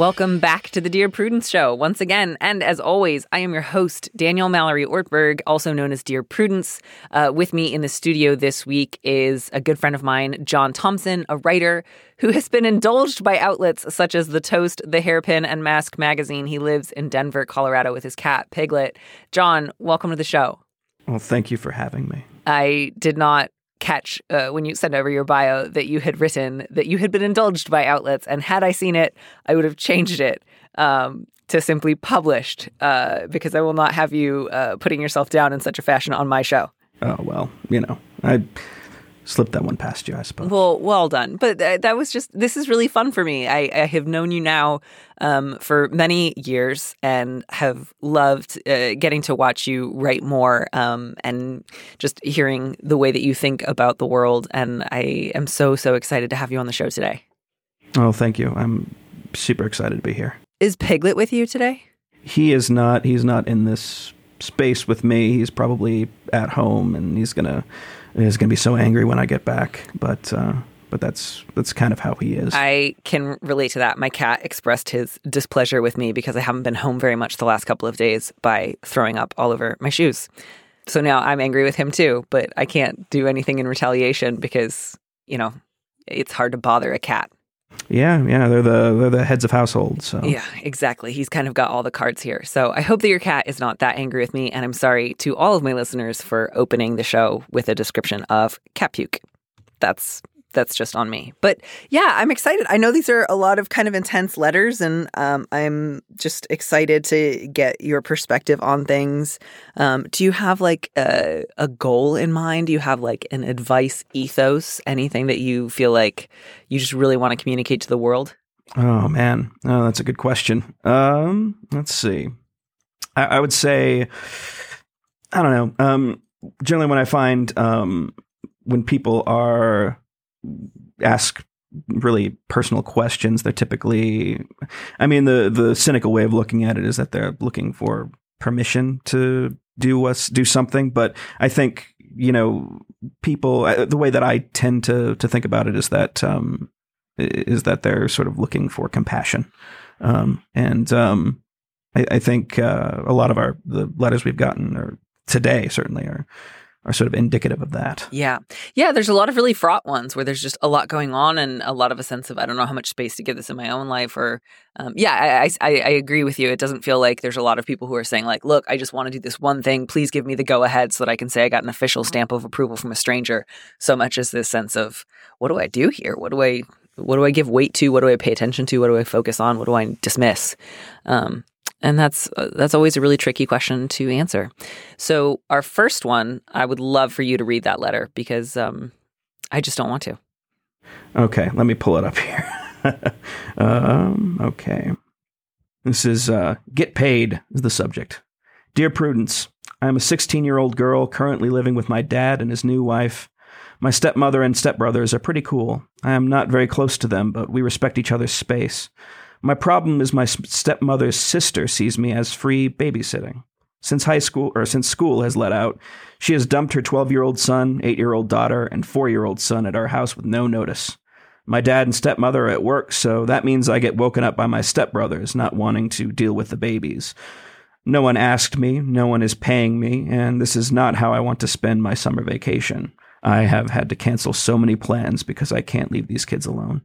Welcome back to the Dear Prudence Show once again. And as always, I am your host, Daniel Mallory Ortberg, also known as Dear Prudence. Uh, with me in the studio this week is a good friend of mine, John Thompson, a writer who has been indulged by outlets such as The Toast, The Hairpin, and Mask Magazine. He lives in Denver, Colorado with his cat, Piglet. John, welcome to the show. Well, thank you for having me. I did not catch uh, when you sent over your bio that you had written that you had been indulged by outlets, and had I seen it, I would have changed it um, to simply published uh, because I will not have you uh, putting yourself down in such a fashion on my show. Oh well, you know, I slipped that one past you, I suppose. Well, well done. But uh, that was just this is really fun for me. I, I have known you now um, for many years and have loved uh, getting to watch you write more um, and just hearing the way that you think about the world. And I am so so excited to have you on the show today. oh, thank you. I'm super excited to be here. Is Piglet with you today? He is not. He's not in this space with me. He's probably at home, and he's gonna gonna be so angry when I get back. But uh, but that's that's kind of how he is. I can relate to that. My cat expressed his displeasure with me because I haven't been home very much the last couple of days by throwing up all over my shoes. So now I'm angry with him too, but I can't do anything in retaliation because, you know, it's hard to bother a cat. Yeah, yeah. They're the they're the heads of households. So Yeah, exactly. He's kind of got all the cards here. So I hope that your cat is not that angry with me. And I'm sorry to all of my listeners for opening the show with a description of cat puke. That's that's just on me. But yeah, I'm excited. I know these are a lot of kind of intense letters, and um, I'm just excited to get your perspective on things. Um, do you have like a, a goal in mind? Do you have like an advice ethos? Anything that you feel like you just really want to communicate to the world? Oh man, oh, that's a good question. Um, let's see. I, I would say, I don't know. Um, generally, when I find um, when people are ask really personal questions, they're typically, I mean, the the cynical way of looking at it is that they're looking for permission to do us do something. But I think you know, people. uh, The way that I tend to to think about it is that. Um, is that they're sort of looking for compassion. Um, and um, I, I think uh, a lot of our the letters we've gotten or today certainly are are sort of indicative of that. Yeah. Yeah, there's a lot of really fraught ones where there's just a lot going on and a lot of a sense of I don't know how much space to give this in my own life or um, yeah, I, I I agree with you. It doesn't feel like there's a lot of people who are saying like, look, I just want to do this one thing. Please give me the go ahead so that I can say I got an official stamp of approval from a stranger. So much as this sense of what do I do here? What do I what do I give weight to? What do I pay attention to? What do I focus on? What do I dismiss? Um, and that's uh, that's always a really tricky question to answer. So our first one, I would love for you to read that letter because um, I just don't want to. Okay, let me pull it up here. um, okay. This is uh, Get Paid is the subject. Dear Prudence, I am a 16 year old girl currently living with my dad and his new wife. My stepmother and stepbrothers are pretty cool. I am not very close to them, but we respect each other's space. My problem is my stepmother's sister sees me as free babysitting. Since high school or since school has let out, she has dumped her 12-year-old son, 8-year-old daughter, and 4-year-old son at our house with no notice. My dad and stepmother are at work, so that means I get woken up by my stepbrothers not wanting to deal with the babies. No one asked me, no one is paying me, and this is not how I want to spend my summer vacation. I have had to cancel so many plans because I can't leave these kids alone.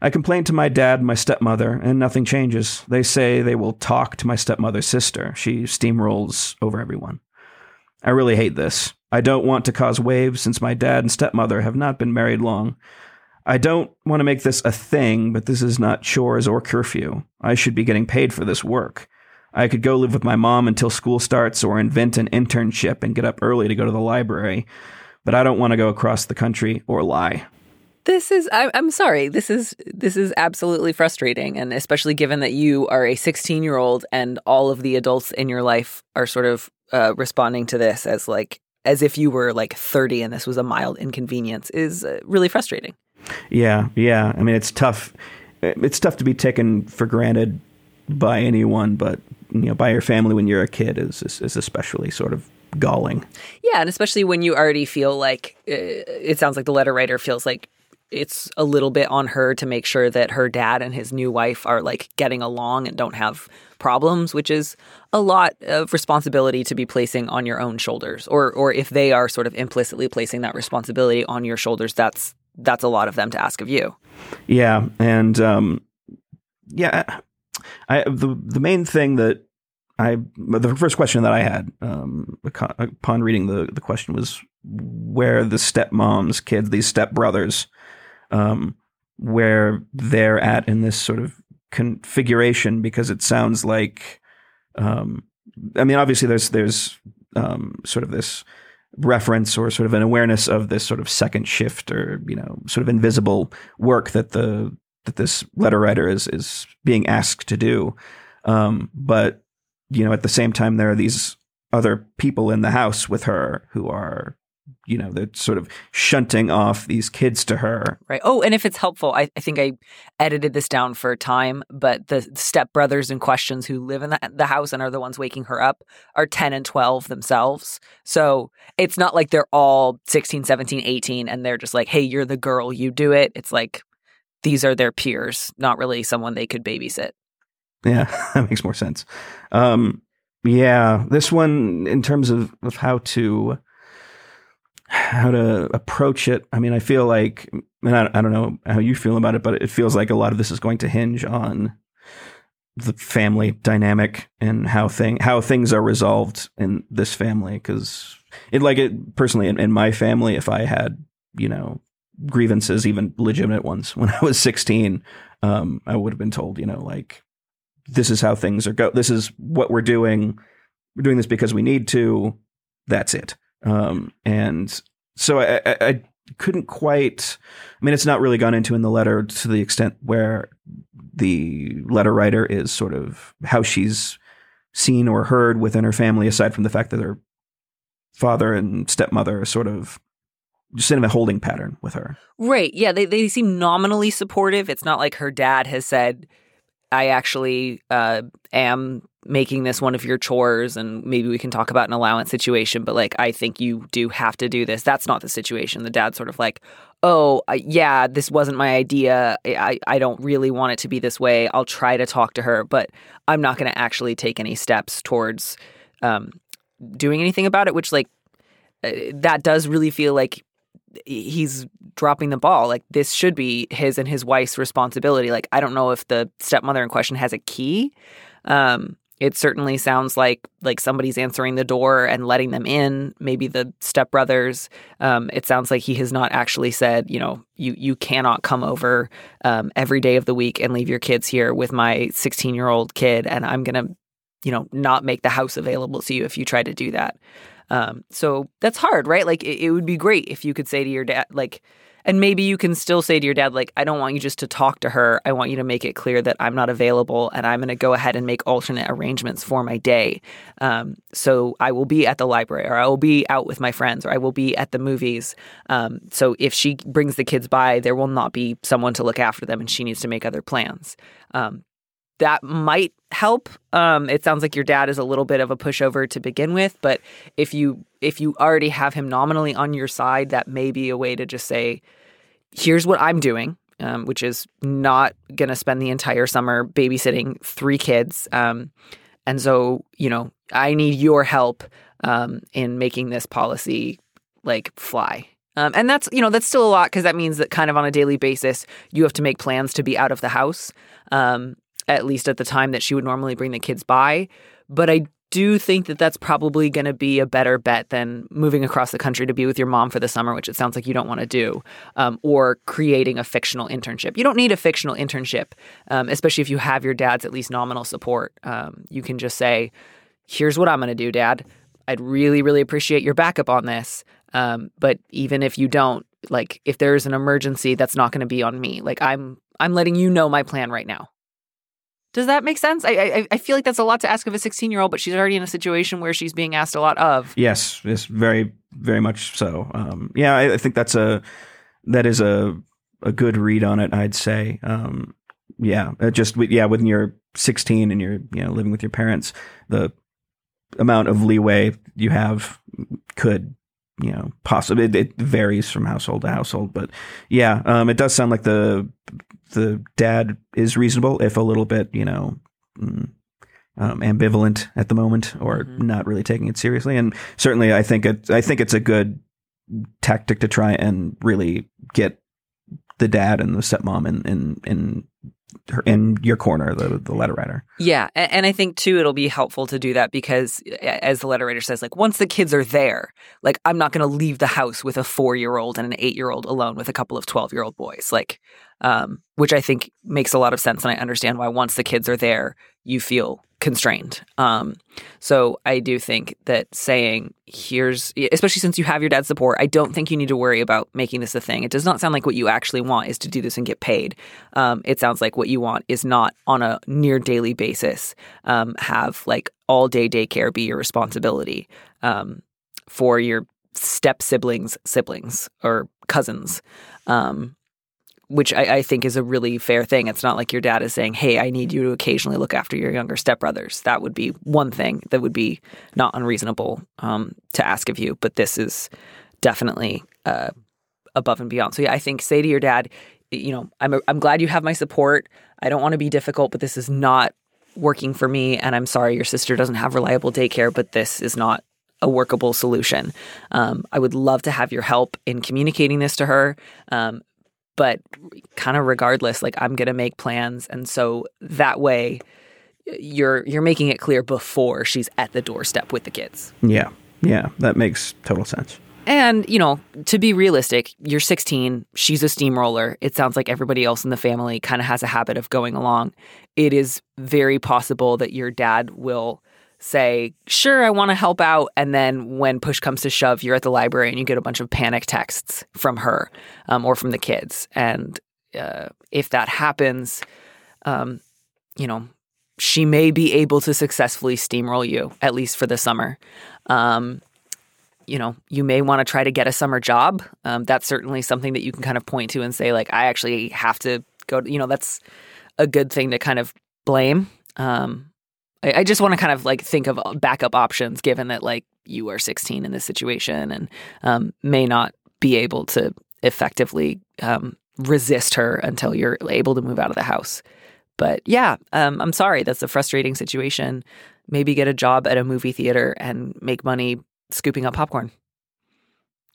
I complain to my dad and my stepmother, and nothing changes. They say they will talk to my stepmother's sister. She steamrolls over everyone. I really hate this. I don't want to cause waves since my dad and stepmother have not been married long. I don't want to make this a thing, but this is not chores or curfew. I should be getting paid for this work. I could go live with my mom until school starts or invent an internship and get up early to go to the library, but I don't want to go across the country or lie. This is I, I'm sorry. This is this is absolutely frustrating, and especially given that you are a 16 year old and all of the adults in your life are sort of uh, responding to this as like as if you were like 30 and this was a mild inconvenience is uh, really frustrating. Yeah, yeah. I mean, it's tough. It's tough to be taken for granted by anyone, but you know, by your family when you're a kid is is, is especially sort of galling. Yeah, and especially when you already feel like uh, it sounds like the letter writer feels like it's a little bit on her to make sure that her dad and his new wife are like getting along and don't have problems, which is a lot of responsibility to be placing on your own shoulders. Or or if they are sort of implicitly placing that responsibility on your shoulders, that's that's a lot of them to ask of you. Yeah, and um, yeah, I the the main thing that I the first question that I had um, upon reading the the question was where the stepmoms kids these stepbrothers um, where they're at in this sort of configuration because it sounds like um, I mean obviously there's there's um, sort of this reference or sort of an awareness of this sort of second shift or you know sort of invisible work that the that this letter writer is is being asked to do. Um, but you know at the same time there are these other people in the house with her who are you know, they're sort of shunting off these kids to her. Right. Oh, and if it's helpful, I, I think I edited this down for a time, but the stepbrothers in questions who live in the, the house and are the ones waking her up are 10 and 12 themselves. So it's not like they're all 16, 17, 18, and they're just like, hey, you're the girl, you do it. It's like these are their peers, not really someone they could babysit. Yeah, that makes more sense. Um, yeah, this one, in terms of, of how to how to approach it. I mean, I feel like, and I, I don't know how you feel about it, but it feels like a lot of this is going to hinge on the family dynamic and how thing how things are resolved in this family. Because it, like it personally in, in my family, if I had you know grievances, even legitimate ones, when I was sixteen, um, I would have been told, you know, like this is how things are go. This is what we're doing. We're doing this because we need to. That's it. Um, and so I, I, I, couldn't quite. I mean, it's not really gone into in the letter to the extent where the letter writer is sort of how she's seen or heard within her family, aside from the fact that her father and stepmother are sort of just in a holding pattern with her. Right. Yeah. They, they seem nominally supportive. It's not like her dad has said, I actually uh, am making this one of your chores and maybe we can talk about an allowance situation but like i think you do have to do this that's not the situation the dad's sort of like oh uh, yeah this wasn't my idea I, I don't really want it to be this way i'll try to talk to her but i'm not going to actually take any steps towards um, doing anything about it which like uh, that does really feel like he's dropping the ball. Like this should be his and his wife's responsibility. Like I don't know if the stepmother in question has a key, um, it certainly sounds like like somebody's answering the door and letting them in. Maybe the stepbrothers. Um, it sounds like he has not actually said, you know, you you cannot come over um, every day of the week and leave your kids here with my 16 year old kid, and I'm gonna, you know, not make the house available to you if you try to do that. Um, so that's hard, right? Like it, it would be great if you could say to your dad, like and maybe you can still say to your dad, like, I don't want you just to talk to her. I want you to make it clear that I'm not available and I'm going to go ahead and make alternate arrangements for my day. Um, so I will be at the library or I will be out with my friends or I will be at the movies. Um, so if she brings the kids by, there will not be someone to look after them and she needs to make other plans. Um, that might help. Um, it sounds like your dad is a little bit of a pushover to begin with, but if you if you already have him nominally on your side, that may be a way to just say, here's what I'm doing, um, which is not going to spend the entire summer babysitting three kids. Um, and so, you know, I need your help um, in making this policy like fly. Um, and that's, you know, that's still a lot because that means that kind of on a daily basis, you have to make plans to be out of the house, um, at least at the time that she would normally bring the kids by. But I do you think that that's probably going to be a better bet than moving across the country to be with your mom for the summer, which it sounds like you don't want to do, um, or creating a fictional internship. You don't need a fictional internship, um, especially if you have your dad's at least nominal support. Um, you can just say, here's what I'm going to do, dad. I'd really, really appreciate your backup on this. Um, but even if you don't, like, if there's an emergency, that's not going to be on me. Like, I'm, I'm letting you know my plan right now. Does that make sense? I, I I feel like that's a lot to ask of a 16 year old, but she's already in a situation where she's being asked a lot of. Yes, yes, very, very much so. Um, yeah, I, I think that's a that is a a good read on it. I'd say. Um, yeah, uh, just yeah, when you're 16 and you're you know living with your parents, the amount of leeway you have could you know possibly it, it varies from household to household, but yeah, um, it does sound like the the dad is reasonable, if a little bit you know. mm, um, ambivalent at the moment, or Mhm. not really taking it seriously, and certainly, I think it. I think it's a good tactic to try and really get the dad and the stepmom in in in her, in your corner, the the letter writer. Yeah, a- and I think too it'll be helpful to do that because, as the letter writer says, like once the kids are there, like I'm not going to leave the house with a four year old and an eight year old alone with a couple of twelve year old boys, like, um, which I think makes a lot of sense, and I understand why once the kids are there, you feel constrained. Um, so I do think that saying here's, especially since you have your dad's support, I don't think you need to worry about making this a thing. It does not sound like what you actually want is to do this and get paid. Um, it sounds like what you want is not on a near daily basis um, have like all day daycare be your responsibility um, for your step siblings, siblings or cousins. Um, which I, I think is a really fair thing. It's not like your dad is saying, "Hey, I need you to occasionally look after your younger stepbrothers." That would be one thing that would be not unreasonable um, to ask of you. But this is definitely uh, above and beyond. So yeah, I think say to your dad, you know, I'm I'm glad you have my support. I don't want to be difficult, but this is not working for me, and I'm sorry your sister doesn't have reliable daycare, but this is not a workable solution. Um, I would love to have your help in communicating this to her. Um, but kind of regardless, like I'm gonna make plans, and so that way you're you're making it clear before she's at the doorstep with the kids. Yeah, yeah, that makes total sense. And, you know, to be realistic, you're 16, she's a steamroller. It sounds like everybody else in the family kind of has a habit of going along. It is very possible that your dad will say, Sure, I want to help out. And then when push comes to shove, you're at the library and you get a bunch of panic texts from her um, or from the kids. And uh, if that happens, um, you know, she may be able to successfully steamroll you, at least for the summer. Um, you know, you may want to try to get a summer job. Um, that's certainly something that you can kind of point to and say, like, I actually have to go. To, you know, that's a good thing to kind of blame. Um, I, I just want to kind of like think of backup options, given that like you are 16 in this situation and um, may not be able to effectively um, resist her until you're able to move out of the house. But yeah, um, I'm sorry. That's a frustrating situation. Maybe get a job at a movie theater and make money scooping up popcorn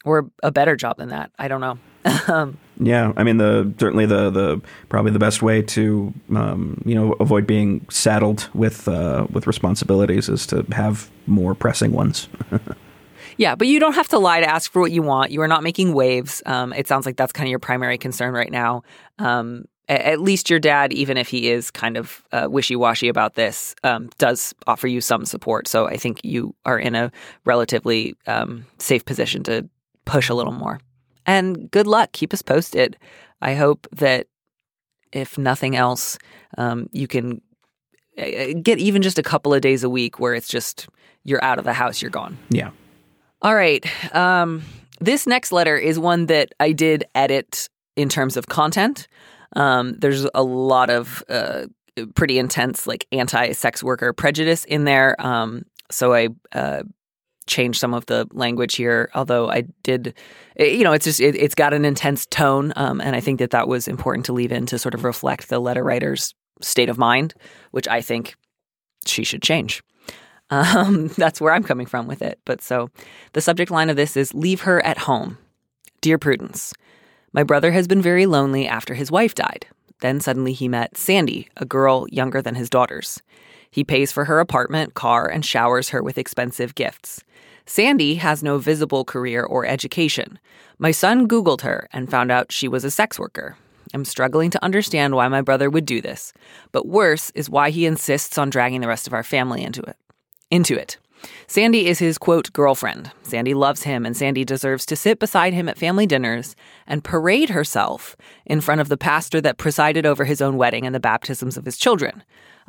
or a better job than that. I don't know. Yeah, I mean the certainly the the probably the best way to um, you know avoid being saddled with uh, with responsibilities is to have more pressing ones. yeah, but you don't have to lie to ask for what you want. You are not making waves. Um, it sounds like that's kind of your primary concern right now. Um, at least your dad, even if he is kind of uh, wishy washy about this, um, does offer you some support. So I think you are in a relatively um, safe position to push a little more. And good luck. Keep us posted. I hope that if nothing else, um, you can uh, get even just a couple of days a week where it's just you're out of the house, you're gone. yeah, All right. Um, this next letter is one that I did edit in terms of content. Um, there's a lot of uh, pretty intense, like anti-sex worker prejudice in there. Um, so I uh, changed some of the language here. Although I did, eh, you know, it's just it, it's got an intense tone, um, and I think that that was important to leave in to sort of reflect the letter writer's state of mind, which I think she should change. Um, that's where I'm coming from with it. But so the subject line of this is Leave her at home. Dear Prudence, my brother has been very lonely after his wife died. Then suddenly he met Sandy, a girl younger than his daughters. He pays for her apartment, car, and showers her with expensive gifts. Sandy has no visible career or education. My son Googled her and found out she was a sex worker. I'm struggling to understand why my brother would do this, but worse is why he insists on dragging the rest of our family into it into it. Sandy is his quote girlfriend. Sandy loves him, and Sandy deserves to sit beside him at family dinners and parade herself in front of the pastor that presided over his own wedding and the baptisms of his children.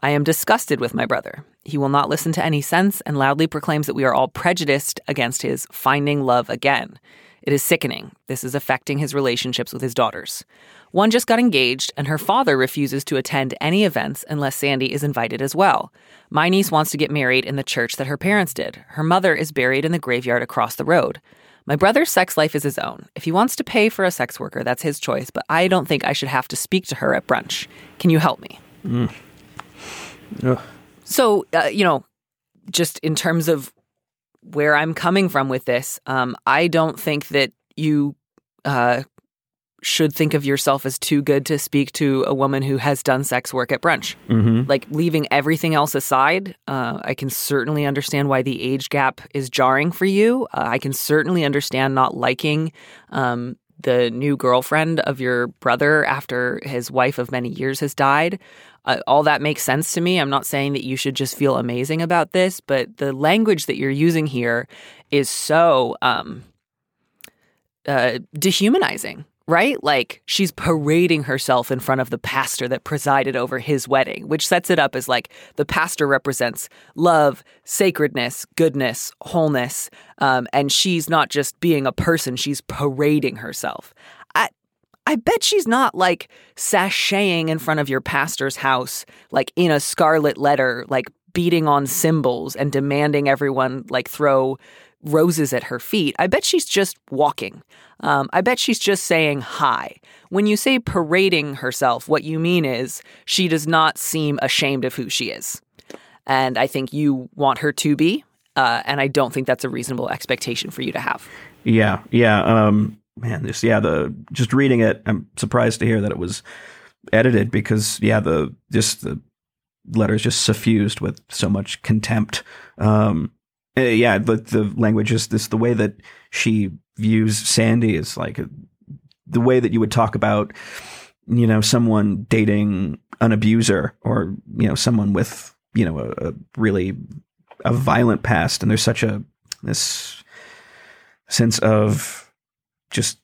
I am disgusted with my brother. He will not listen to any sense and loudly proclaims that we are all prejudiced against his finding love again. It is sickening. This is affecting his relationships with his daughters. One just got engaged, and her father refuses to attend any events unless Sandy is invited as well. My niece wants to get married in the church that her parents did. Her mother is buried in the graveyard across the road. My brother's sex life is his own. If he wants to pay for a sex worker, that's his choice, but I don't think I should have to speak to her at brunch. Can you help me? Mm. So, uh, you know, just in terms of where I'm coming from with this, um, I don't think that you uh, should think of yourself as too good to speak to a woman who has done sex work at brunch. Mm-hmm. Like leaving everything else aside, uh, I can certainly understand why the age gap is jarring for you. Uh, I can certainly understand not liking um, the new girlfriend of your brother after his wife of many years has died. Uh, all that makes sense to me. I'm not saying that you should just feel amazing about this, but the language that you're using here is so um, uh, dehumanizing right? Like she's parading herself in front of the pastor that presided over his wedding, which sets it up as like the pastor represents love, sacredness, goodness, wholeness. Um, and she's not just being a person, she's parading herself. I, bet she's not like sashaying in front of your pastor's house, like in a scarlet letter, like beating on cymbals and demanding everyone like throw roses at her feet. I bet she's just walking. Um, I bet she's just saying hi. When you say parading herself, what you mean is she does not seem ashamed of who she is. And I think you want her to be. Uh, and I don't think that's a reasonable expectation for you to have. Yeah, yeah. Um, man, this yeah. The just reading it, I'm surprised to hear that it was edited because yeah, the just the letters just suffused with so much contempt. Um, eh, yeah, the the language is this the way that she views Sandy is like the way that you would talk about, you know, someone dating an abuser or, you know, someone with, you know, a, a really a violent past. And there's such a, this sense of just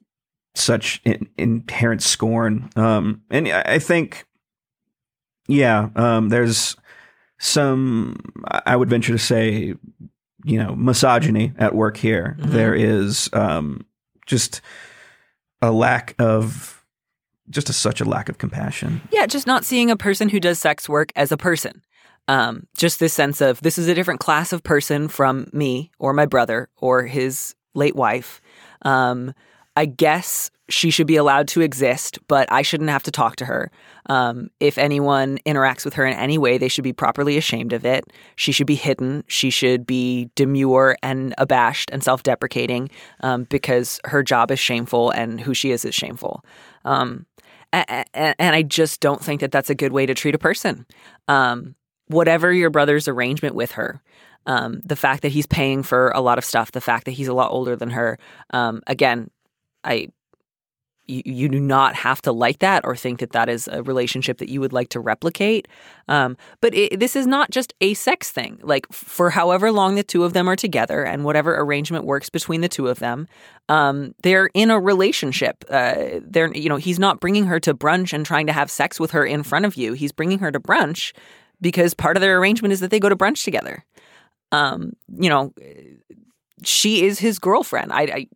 such in, inherent scorn. Um, and I think, yeah, um, there's some, I would venture to say, you know misogyny at work here. Mhm. There is um, just a lack of just a, such a lack of compassion. Yeah, just not seeing a person who does sex work as a person. Um, just this sense of this is a different class of person from me or my brother or his late wife. Um, I guess she should be allowed to exist, but I shouldn't have to talk to her. Um, if anyone interacts with her in any way, they should be properly ashamed of it. She should be hidden. She should be demure and abashed and self deprecating um, because her job is shameful and who she is is shameful. Um, and, and I just don't think that that's a good way to treat a person. Um, whatever your brother's arrangement with her, um, the fact that he's paying for a lot of stuff, the fact that he's a lot older than her, um, again, I you, you do not have to like that or think that that is a relationship that you would like to replicate. Um, but it, this is not just a sex thing. Like for however long the two of them are together and whatever arrangement works between the two of them, um, they're in a relationship. Uh, they're you know he's not bringing her to brunch and trying to have sex with her in front of you. He's bringing her to brunch because part of their arrangement is that they go to brunch together. Um, you know, she is his girlfriend. I, I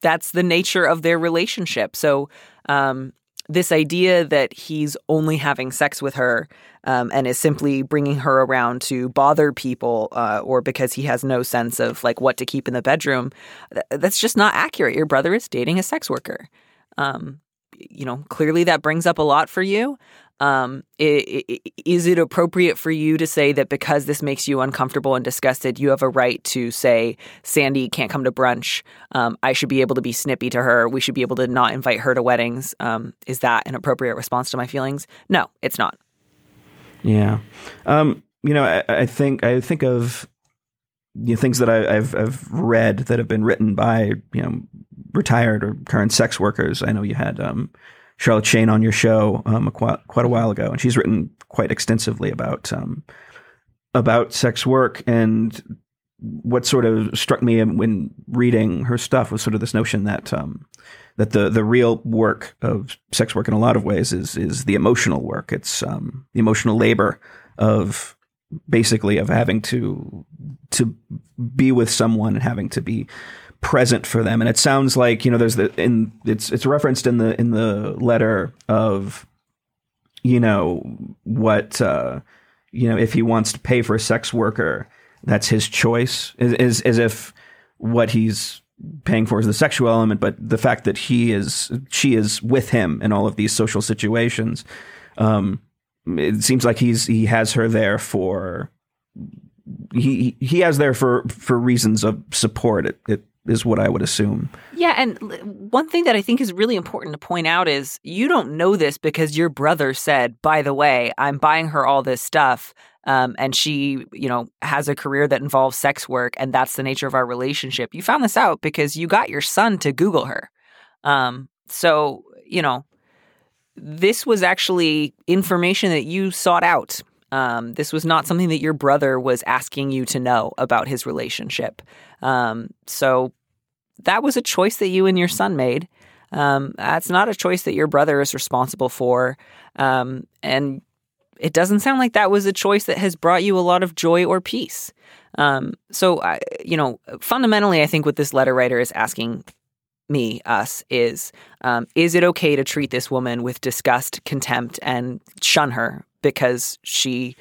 that's the nature of their relationship. So, um, this idea that he's only having sex with her um, and is simply bringing her around to bother people uh, or because he has no sense of like what to keep in the bedroom, th- that's just not accurate. Your brother is dating a sex worker. Um, you know, clearly that brings up a lot for you. Um, is it appropriate for you to say that because this makes you uncomfortable and disgusted, you have a right to say, Sandy can't come to brunch. Um, I should be able to be snippy to her. We should be able to not invite her to weddings. Um, is that an appropriate response to my feelings? No, it's not. Yeah, um, you know, I, I think I think of you know, things that I, I've I've read that have been written by you know retired or current sex workers. I know you had um, Charlotte Shane on your show um, quite, quite a while ago, and she's written quite extensively about um, about sex work. And what sort of struck me when reading her stuff was sort of this notion that um, that the the real work of sex work in a lot of ways is is the emotional work. It's um, the emotional labor of basically of having to to be with someone and having to be present for them. And it sounds like you know there's the in it's it's referenced in the in the letter of you know what uh, you know if he wants to pay for a sex worker that's his choice is, is as if what he's paying for is the sexual element, but the fact that he is she is with him in all of these social situations. Um, it seems like he's he has her there for he he has there for for reasons of support. It, it is what I would assume. Yeah, and one thing that I think is really important to point out is you don't know this because your brother said, "By the way, I'm buying her all this stuff." Um, and she, you know, has a career that involves sex work, and that's the nature of our relationship. You found this out because you got your son to Google her. Um, so, you know, this was actually information that you sought out. Um, this was not something that your brother was asking you to know about his relationship. Um, so that was a choice that you and your son made. Um, that's not a choice that your brother is responsible for. Um, and it doesn't sound like that was a choice that has brought you a lot of joy or peace. Um, so, I, you know, fundamentally, I think what this letter writer is asking me, us, is um, is it okay to treat this woman with disgust, contempt, and shun her because she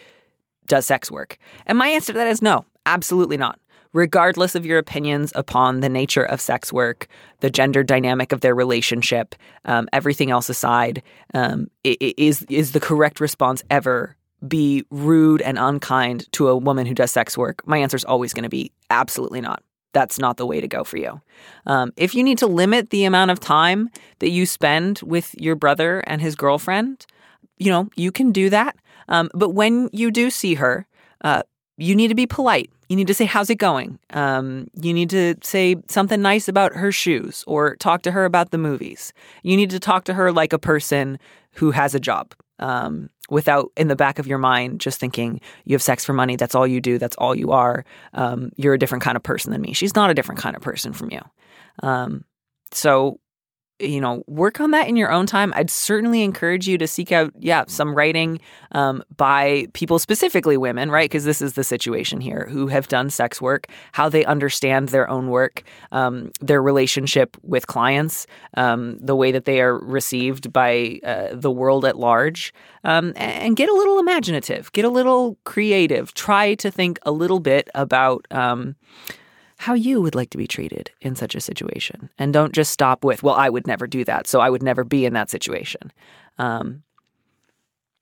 does sex work? And my answer to that is no, absolutely not regardless of your opinions upon the nature of sex work, the gender dynamic of their relationship, um, everything else aside, um, is is the correct response ever be rude and unkind to a woman who does sex work? My answer is always going to be absolutely not. That's not the way to go for you. Um, if you need to limit the amount of time that you spend with your brother and his girlfriend, you know, you can do that. Um, but when you do see her, uh, you need to be polite. You need to say, How's it going? Um, you need to say something nice about her shoes or talk to her about the movies. You need to talk to her like a person who has a job um, without in the back of your mind just thinking, You have sex for money. That's all you do. That's all you are. Um, you're a different kind of person than me. She's not a different kind of person from you. Um, so you know, work on that in your own time. I'd certainly encourage you to seek out, yeah, some writing um, by people, specifically women, right? Because this is the situation here, who have done sex work, how they understand their own work, um, their relationship with clients, um, the way that they are received by uh, the world at large, um, and get a little imaginative, get a little creative. Try to think a little bit about um, how you would like to be treated in such a situation. And don't just stop with, well, I would never do that. So I would never be in that situation. Um,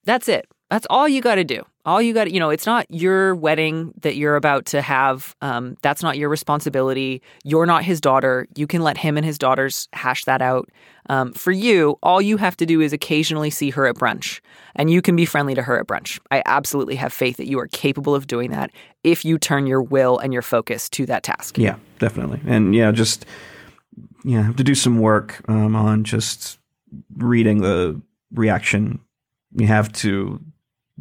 that's it. That's all you got to do. All you got you know, it's not your wedding that you're about to have. Um, that's not your responsibility. You're not his daughter. You can let him and his daughters hash that out. Um, for you, all you have to do is occasionally see her at brunch, and you can be friendly to her at brunch. I absolutely have faith that you are capable of doing that if you turn your will and your focus to that task. Yeah, definitely. And yeah, just yeah, have to do some work um, on just reading the reaction you have to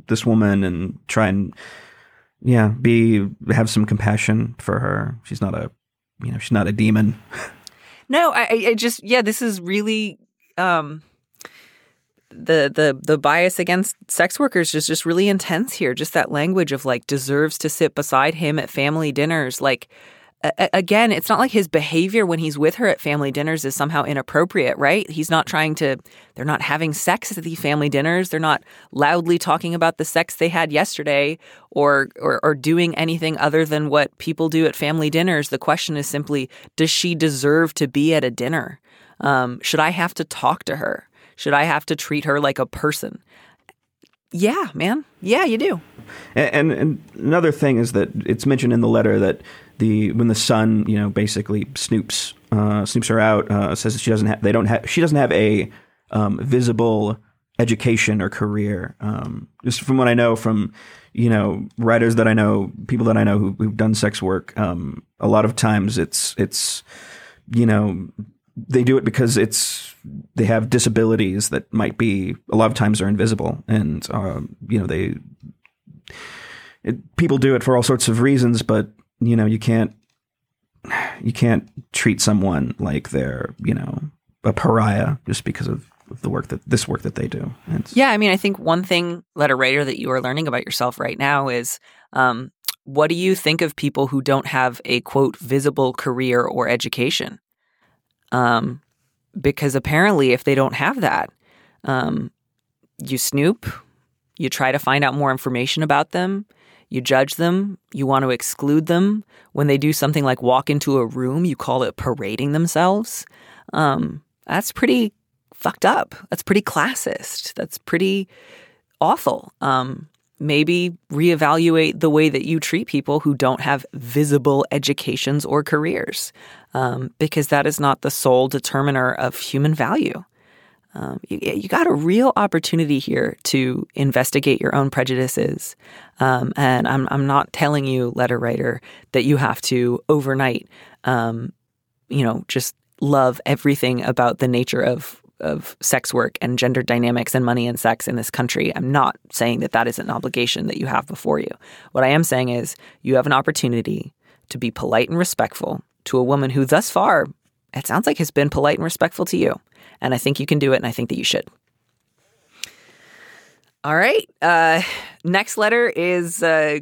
this woman and try and yeah be have some compassion for her. She's not a you know she's not a demon. No i i just yeah this is really um the the the bias against sex workers is just really intense here. Just that language of like deserves to sit beside him at family dinners. Like again, it's not like his behavior when he's with her at family dinners is somehow inappropriate, right? He's not trying to, they're not having sex at these family dinners. They're not loudly talking about the sex they had yesterday or, or, or doing anything other than what people do at family dinners. The question is simply, does she deserve to be at a dinner? Um, should I have to talk to her? Should I have to treat her like a person? Yeah, man. Yeah, you do. And, and, another thing is that it's mentioned in the letter that the when the son, you know, basically snoops uh, snoops her out, uh, says she doesn't have they don't have she doesn't have a um, visible education or career. Um, just from what I know from you know writers that I know, people that I know who, have done sex work, um, a lot of times it's it's you know they do it because it's they have disabilities that might be a lot of times are invisible and uh, you know they it, people do it for all sorts of reasons but you know, you can't you can't treat someone like they're, you know, a pariah just because of the work that this work that they do. It's, Yeah, I mean, I think one thing, letter writer, that you are learning about yourself right now is um, what do you think of people who don't have a quote visible career or education? Um, because apparently, if they don't have that, um, you snoop, you try to find out more information about them, you judge them, you want to exclude them. When they do something like walk into a room, you call it parading themselves. Um, that's pretty fucked up. That's pretty classist. That's pretty awful. Um, maybe reevaluate the way that you treat people who don't have visible educations or careers, um, because that is not the sole determiner of human value. Um, you, you got a real opportunity here to investigate your own prejudices. Um, and I'm, I'm not telling you, letter writer, that you have to overnight, um, you know, just love everything about the nature of of sex work and gender dynamics and money and sex in this country. I'm not saying that that is an obligation that you have before you. What I am saying is you have an opportunity to be polite and respectful to a woman who thus far it sounds like has been polite and respectful to you. And I think you can do it and I think that you should. All right. Uh, next letter is uh,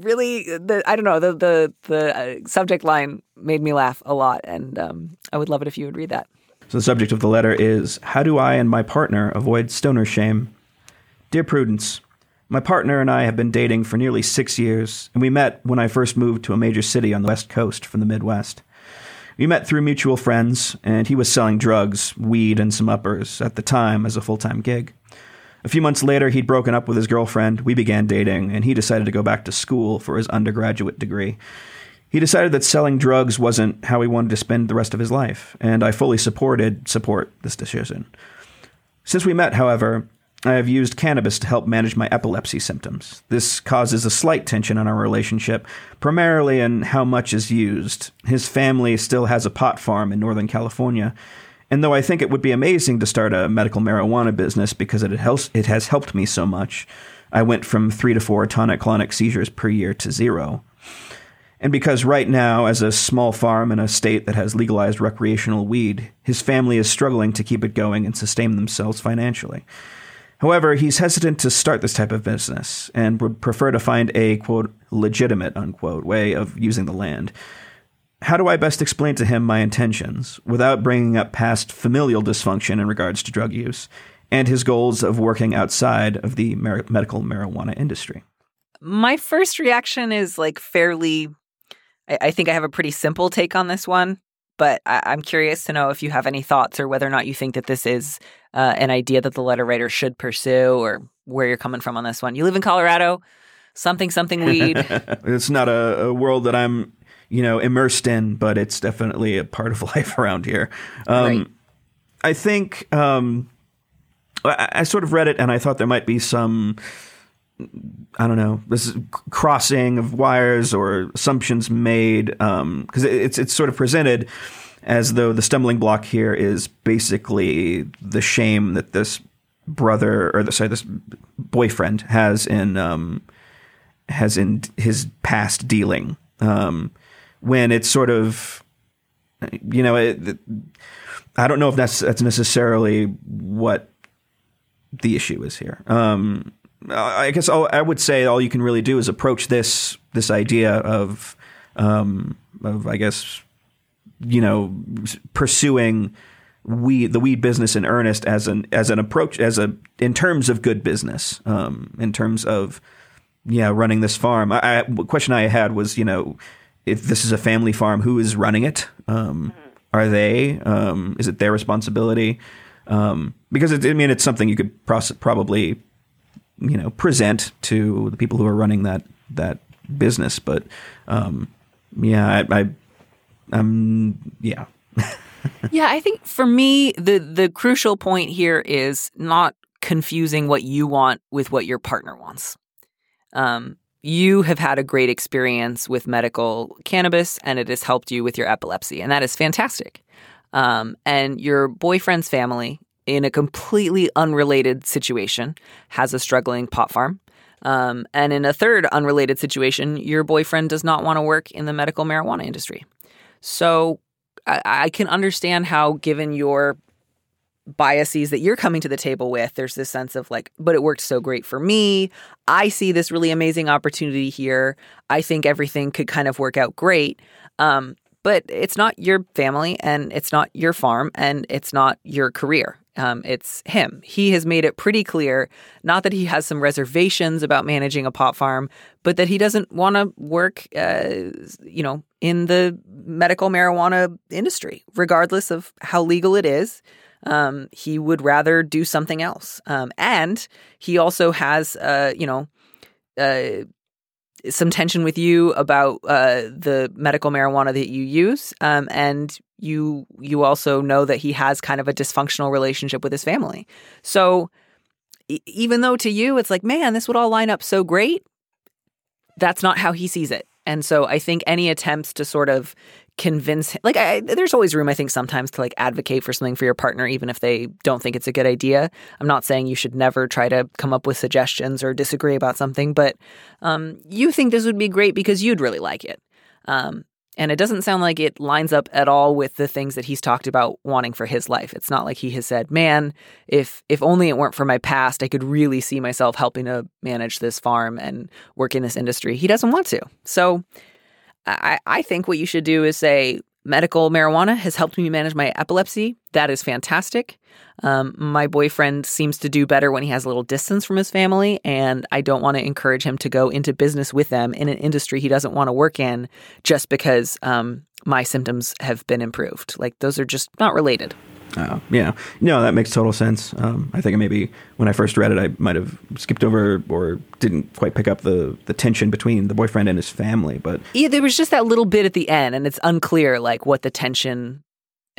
really the I don't know the the the uh, subject line made me laugh a lot, and um, I would love it if you would read that. So the subject of the letter is How do I and my partner avoid stoner shame? Dear Prudence, my partner and I have been dating for nearly six years, and we met when I first moved to a major city on the west coast from the Midwest. We met through mutual friends, and he was selling drugs, weed, and some uppers at the time as a full time gig. A few months later, he'd broken up with his girlfriend, we began dating, and he decided to go back to school for his undergraduate degree. He decided that selling drugs wasn't how he wanted to spend the rest of his life, and I fully supported support this decision. Since we met, however, I have used cannabis to help manage my epilepsy symptoms. This causes a slight tension in our relationship, primarily in how much is used. His family still has a pot farm in Northern California, and though I think it would be amazing to start a medical marijuana business because it helps, it has helped me so much, I went from three to four tonic clonic seizures per year to zero. And because right now, as a small farm in a state that has legalized recreational weed, his family is struggling to keep it going and sustain themselves financially. However, he's hesitant to start this type of business and would prefer to find a quote legitimate unquote way of using the land. How do I best explain to him my intentions without bringing up past familial dysfunction in regards to drug use and his goals of working outside of the medical marijuana industry? My first reaction is like fairly. I think I have a pretty simple take on this one, but I, I'm curious to know if you have any thoughts or whether or not you think that this is uh, an idea that the letter writer should pursue or where you're coming from on this one. You live in Colorado, something, something weed. it's not a, a world that I'm, you know, immersed in, but it's definitely a part of life around here. Um, Right. I think um, I, I sort of read it and I thought there might be some. I don't know. This is crossing of wires or assumptions made because it's it's sort of presented as though the stumbling block here is basically the shame that this brother or the, sorry this boyfriend has in um, has in his past dealing. Um, when it's sort of you know it, I don't know if that's that's necessarily what the issue is here. Um, I guess all, I would say all you can really do is approach this this idea of um, of I guess you know pursuing weed the weed business in earnest as an as an approach as a in terms of good business um, in terms of yeah running this farm. I, I, the question I had was you know if this is a family farm, who is running it? Um, are they? Um, is it their responsibility? Um, because it, I mean, it's something you could proce- probably, you know, present to the people who are running that that business. But um, yeah, I, I, I'm yeah. yeah, I think for me the the crucial point here is not confusing what you want with what your partner wants. Um, you have had a great experience with medical cannabis, and it has helped you with your epilepsy, and that is fantastic. Um, and your boyfriend's family, in a completely unrelated situation, has a struggling pot farm. Um, and in a third unrelated situation, your boyfriend does not want to work in the medical marijuana industry. So I, I can understand how, given your biases that you're coming to the table with, there's this sense of like, but it worked so great for me. I see this really amazing opportunity here. I think everything could kind of work out great. Um, but it's not your family and it's not your farm and it's not your career. Um, it's him. He has made it pretty clear, not that he has some reservations about managing a pot farm, but that he doesn't want to work, uh, you know, in the medical marijuana industry, regardless of how legal it is. Um, he would rather do something else. Um, and he also has, uh, you know, uh, some tension with you about uh, the medical marijuana that you use, um, and you you also know that he has kind of a dysfunctional relationship with his family. So even though to you it's like, man, this would all line up so great, that's not how he sees it. And so I think any attempts to sort of convince like I, there's always room i think sometimes to like advocate for something for your partner even if they don't think it's a good idea. I'm not saying you should never try to come up with suggestions or disagree about something but um, you think this would be great because you'd really like it. Um, and it doesn't sound like it lines up at all with the things that he's talked about wanting for his life. It's not like he has said man if if only it weren't for my past i could really see myself helping to manage this farm and work in this industry. He doesn't want to. So I, I think what you should do is say, medical marijuana has helped me manage my epilepsy. That is fantastic. Um, my boyfriend seems to do better when he has a little distance from his family, and I don't want to encourage him to go into business with them in an industry he doesn't want to work in just because um, my symptoms have been improved. Like, those are just not related. Oh, yeah. No, that makes total sense. Um, I think maybe when I first read it, I might have skipped over or didn't quite pick up the, the tension between the boyfriend and his family. But yeah, there was just that little bit at the end, and it's unclear like what the tension.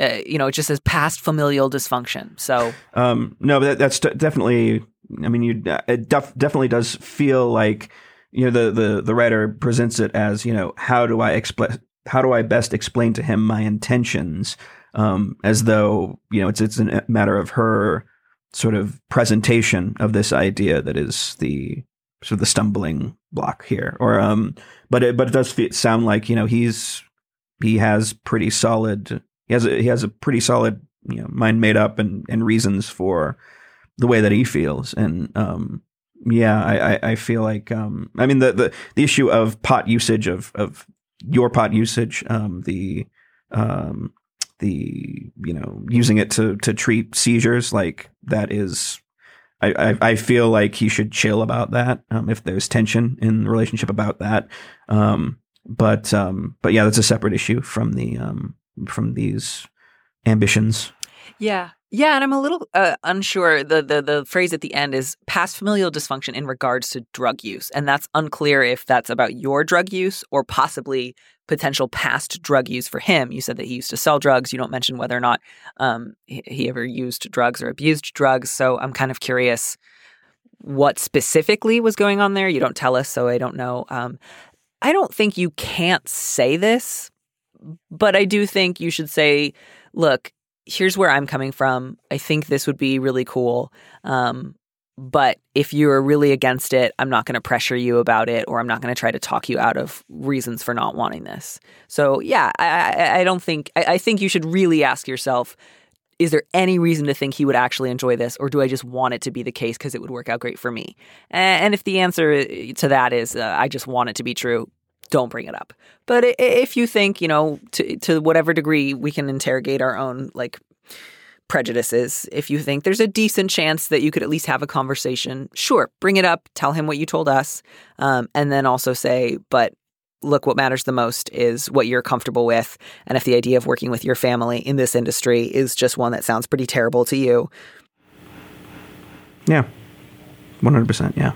Uh, you know, it just says past familial dysfunction. So um, no, but that, that's definitely. I mean, you it def- definitely does feel like you know the the the writer presents it as you know how do I explain how do I best explain to him my intentions um, as though you know it's it's a matter of her sort of presentation of this idea that is the sort of the stumbling block here. Or um, but it but it does sound like you know he's he has pretty solid he has a, he has a pretty solid you know mind made up and and reasons for the way that he feels and um yeah I, I I feel like um I mean the the the issue of pot usage of of your pot usage um the um the you know using it to to treat seizures like that is I, I, feel like he should chill about that um, if there's tension in the relationship about that. Um, but um, but yeah that's a separate issue from the um, from these ambitions. Yeah yeah, and I'm a little uh, unsure. The, the the phrase at the end is past familial dysfunction in regards to drug use, and that's unclear if that's about your drug use or possibly potential past drug use for him. You said that he used to sell drugs. You don't mention whether or not um, he ever used drugs or abused drugs. So I'm kind of curious what specifically was going on there. You don't tell us, so I don't know. Um, I don't think you can't say this, but I do think you should say, look, here's where I'm coming from. I think this would be really cool. Um, but if you're really against it, I'm not going to pressure you about it, or I'm not going to try to talk you out of reasons for not wanting this. So, yeah, I, I, I don't think, I, I think you should really ask yourself is there any reason to think he would actually enjoy this, or do I just want it to be the case because it would work out great for me? And if the answer to that is uh, I just want it to be true, don't bring it up. But if you think, you know, to to whatever degree we can interrogate our own like prejudices, if you think there's a decent chance that you could at least have a conversation, sure, bring it up, tell him what you told us, um, and then also say, but look, what matters the most is what you're comfortable with. And if the idea of working with your family in this industry is just one that sounds pretty terrible to you. Yeah. 100%. Yeah.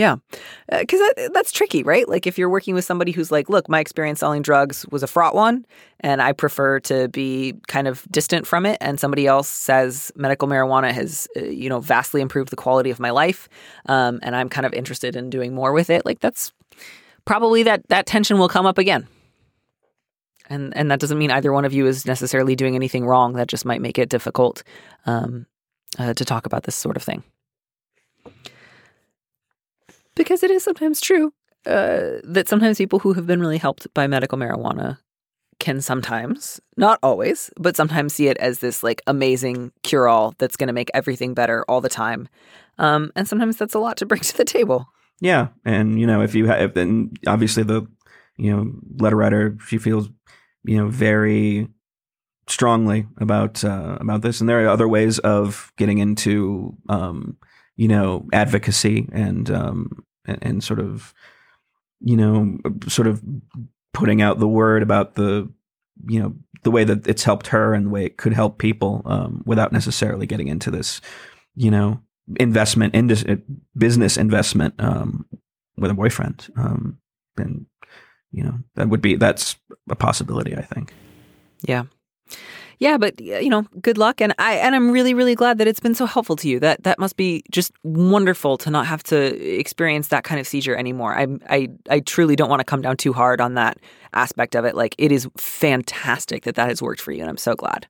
Yeah. Because uh, that, that's tricky, right? Like if you're working with somebody who's like, look, my experience selling drugs was a fraught one, and I prefer to be kind of distant from it. And somebody else says medical marijuana has, uh, you know, vastly improved the quality of my life. Um, and I'm kind of interested in doing more with it. Like that's probably that, that tension will come up again. And, and that doesn't mean either one of you is necessarily doing anything wrong. That just might make it difficult um, uh, to talk about this sort of thing. Because it is sometimes true uh, that sometimes people who have been really helped by medical marijuana can sometimes, not always, but sometimes see it as this like amazing cure all that's going to make everything better all the time. Um, and sometimes that's a lot to bring to the table. Yeah, and you know, if you have, then obviously the you know letter writer, she feels you know very strongly about uh, about this, and there are other ways of getting into um, you know advocacy and um, and, and sort of you know sort of putting out the word about the you know the way that it's helped her and the way it could help people um, without necessarily getting into this you know investment in uh, business investment um, with a boyfriend. Um, and you know that would be that's a possibility i think. Yeah yeah, but you know, good luck, and I and I'm really really glad that it's been so helpful to you. That that must be just wonderful to not have to experience that kind of seizure anymore. I I I truly don't want to come down too hard on that aspect of it. Like it is fantastic that that has worked for you, and I'm so glad.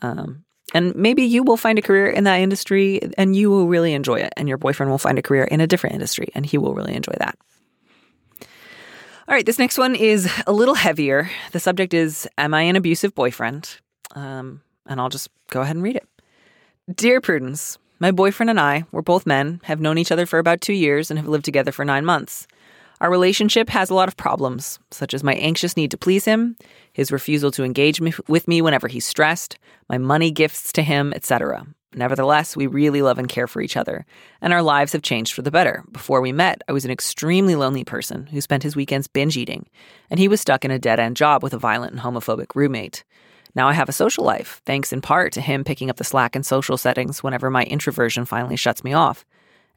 Um, and maybe you will find a career in that industry, and you will really enjoy it, and your boyfriend will find a career in a different industry, and he will really enjoy that. All right, this next one is a little heavier. The subject is Am I an abusive boyfriend? Um, and I'll just go ahead and read it. Dear Prudence, my boyfriend and I, we're both men, have known each other for about two years and have lived together for nine months. Our relationship has a lot of problems, such as my anxious need to please him, his refusal to engage me, with me whenever he's stressed, my money gifts to him, etc. Nevertheless, we really love and care for each other, and our lives have changed for the better. Before we met, I was an extremely lonely person who spent his weekends binge eating, and he was stuck in a dead end job with a violent and homophobic roommate. Now I have a social life, thanks in part to him picking up the slack in social settings whenever my introversion finally shuts me off.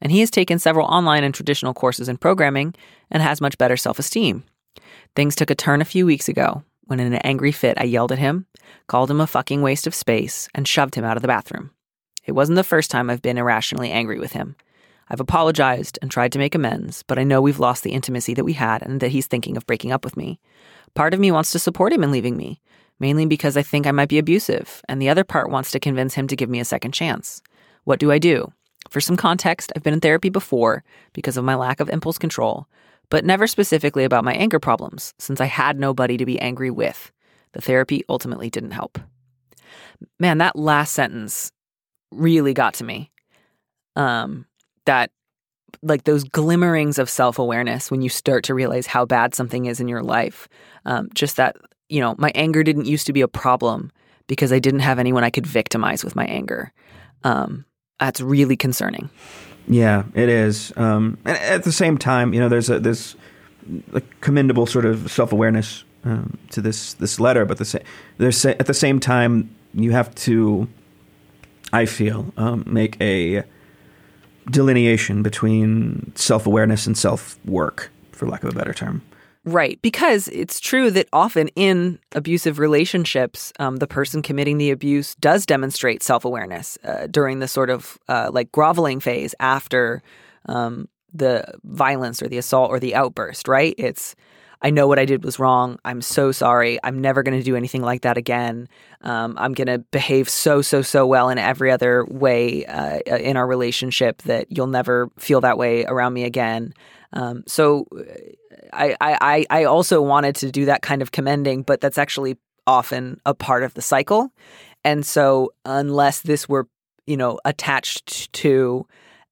And he has taken several online and traditional courses in programming and has much better self esteem. Things took a turn a few weeks ago when, in an angry fit, I yelled at him, called him a fucking waste of space, and shoved him out of the bathroom. It wasn't the first time I've been irrationally angry with him. I've apologized and tried to make amends, but I know we've lost the intimacy that we had and that he's thinking of breaking up with me. Part of me wants to support him in leaving me, mainly because I think I might be abusive, and the other part wants to convince him to give me a second chance. What do I do? For some context, I've been in therapy before because of my lack of impulse control, but never specifically about my anger problems, since I had nobody to be angry with. The therapy ultimately didn't help. Man, that last sentence really got to me. Um, that like those glimmerings of self awareness when you start to realize how bad something is in your life. Um, just that you know, my anger didn't used to be a problem because I didn't have anyone I could victimize with my anger. Um, that's really concerning. Yeah, it is. Um, and at the same time, you know, there's a this commendable sort of self awareness um, to this this letter, but the there's at the same time you have to, I feel, um, make a delineation between self awareness and self work, for lack of a better term. Right. Because it's true that often in abusive relationships, um, the person committing the abuse does demonstrate self awareness uh, during the sort of uh, like groveling phase after um, the violence or the assault or the outburst, right? It's, I know what I did was wrong. I'm so sorry. I'm never going to do anything like that again. Um, I'm going to behave so, so, so well in every other way uh, in our relationship that you'll never feel that way around me again. Um, so I, I, I also wanted to do that kind of commending, but that's actually often a part of the cycle. And so unless this were, you know, attached to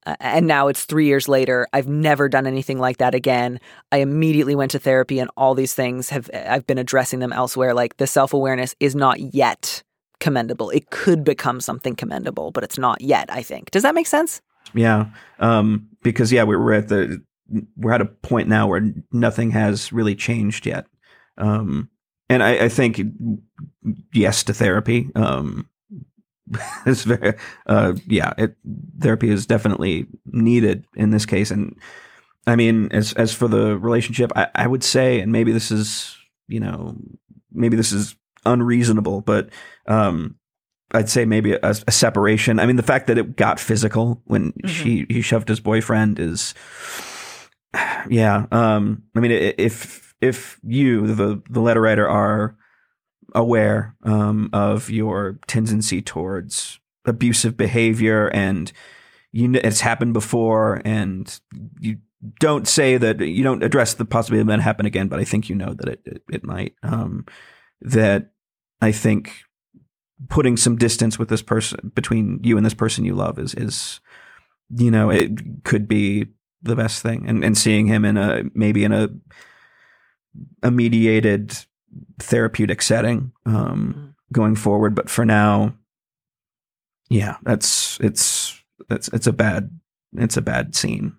uh, and now it's three years later. I've never done anything like that again. I immediately went to therapy, and all these things have I've been addressing them elsewhere. Like the self awareness is not yet commendable. It could become something commendable, but it's not yet. I think. Does that make sense? Yeah, um, because yeah, we're at the we're at a point now where nothing has really changed yet. Um, and I, I, think yes to therapy. Um, it's very, uh, yeah, it, therapy is definitely needed in this case. And I mean, as as for the relationship, I, I would say, and maybe this is, you know, maybe this is unreasonable, but um, I'd say maybe a, a, separation. I mean, the fact that it got physical when mm-hmm. she he shoved his boyfriend is yeah. Um, I mean, if if you, the the letter writer, are aware um, of your tendency towards abusive behavior and you it's happened before and you don't say that you don't address the possibility of that happen again, but I think you know that it it, it might. Um, that I think putting some distance with this person between you and this person you love is is you know it could be the best thing, and and seeing him in a maybe in a a mediated therapeutic setting um, mm. going forward, but for now, yeah, that's it's it's it's a bad it's a bad scene.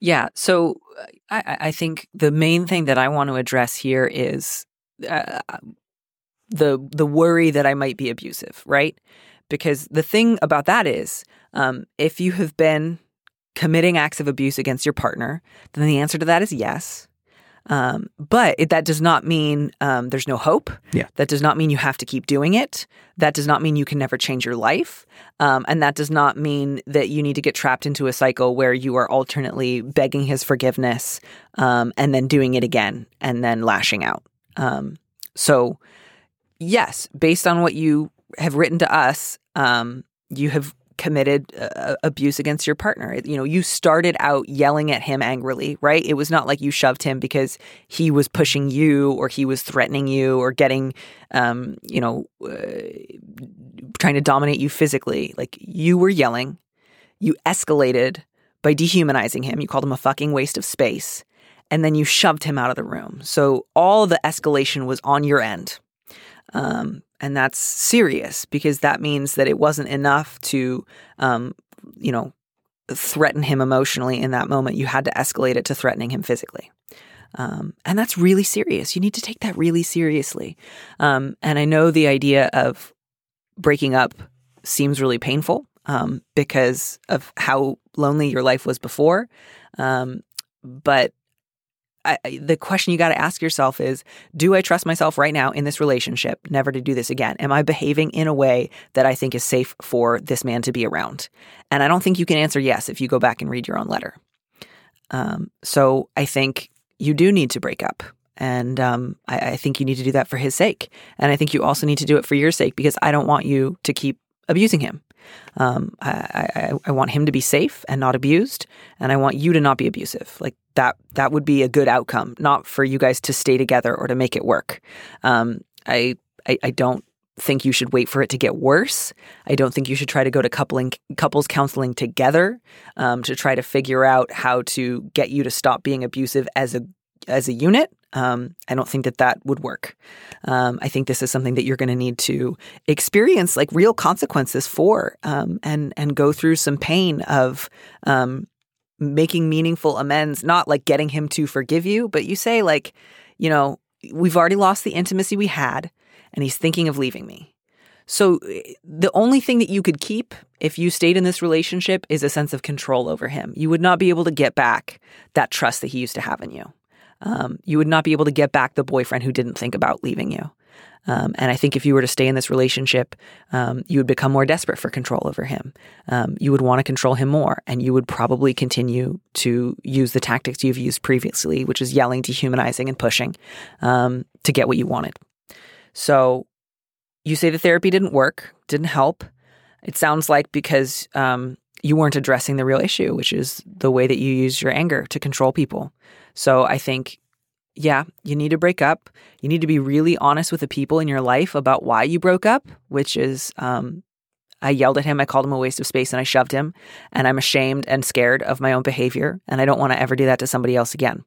Yeah. So I, I think the main thing that I want to address here is uh, the the worry that I might be abusive, right? Because the thing about that is, um, if you have been committing acts of abuse against your partner, then the answer to that is yes. Um, but it, that does not mean um, there's no hope. Yeah. That does not mean you have to keep doing it. That does not mean you can never change your life. Um, and that does not mean that you need to get trapped into a cycle where you are alternately begging his forgiveness um, and then doing it again and then lashing out. Um, so, yes, based on what you have written to us, um, you have committed uh, abuse against your partner. You know, you started out yelling at him angrily, right? It was not like you shoved him because he was pushing you or he was threatening you or getting, um, you know, uh, trying to dominate you physically. Like you were yelling, you escalated by dehumanizing him. You called him a fucking waste of space. And then you shoved him out of the room. So all the escalation was on your end. Um, and that's serious because that means that it wasn't enough to, um, you know, threaten him emotionally in that moment. You had to escalate it to threatening him physically. Um, and that's really serious. You need to take that really seriously. Um, and I know the idea of breaking up seems really painful um, because of how lonely your life was before. Um, but I, the question you got to ask yourself is do I trust myself right now in this relationship never to do this again? Am I behaving in a way that I think is safe for this man to be around? And I don't think you can answer yes if you go back and read your own letter. Um, so I think you do need to break up. And um, I, I think you need to do that for his sake. And I think you also need to do it for your sake because I don't want you to keep abusing him. Um, I, I, I want him to be safe and not abused, and I want you to not be abusive. Like that, that would be a good outcome, not for you guys to stay together or to make it work. Um, I, I, I don't think you should wait for it to get worse. I don't think you should try to go to coupling couples counseling together um, to try to figure out how to get you to stop being abusive as a as a unit. Um, I don't think that that would work. Um, I think this is something that you're going to need to experience like real consequences for, um, and and go through some pain of um, making meaningful amends. Not like getting him to forgive you, but you say like, you know, we've already lost the intimacy we had, and he's thinking of leaving me. So eh, the only thing that you could keep if you stayed in this relationship is a sense of control over him. You would not be able to get back that trust that he used to have in you um, you would not be able to get back the boyfriend who didn't think about leaving you. Um, and I think if you were to stay in this relationship, um, you would become more desperate for control over him. Um, you would want to control him more, and you would probably continue to use the tactics you've used previously, which is yelling, dehumanizing, and pushing um, to get what you wanted. So you say the therapy didn't work, didn't help. It sounds like because um, you weren't addressing the real issue, which is the way that you use your anger to control people. So I think, yeah, you need to break up. You need to be really honest with the people in your life about why you broke up, which is um, I yelled at him, I called him a waste of space, and I shoved him. And I'm ashamed and scared of my own behavior. And I don't want to ever do that to somebody else again.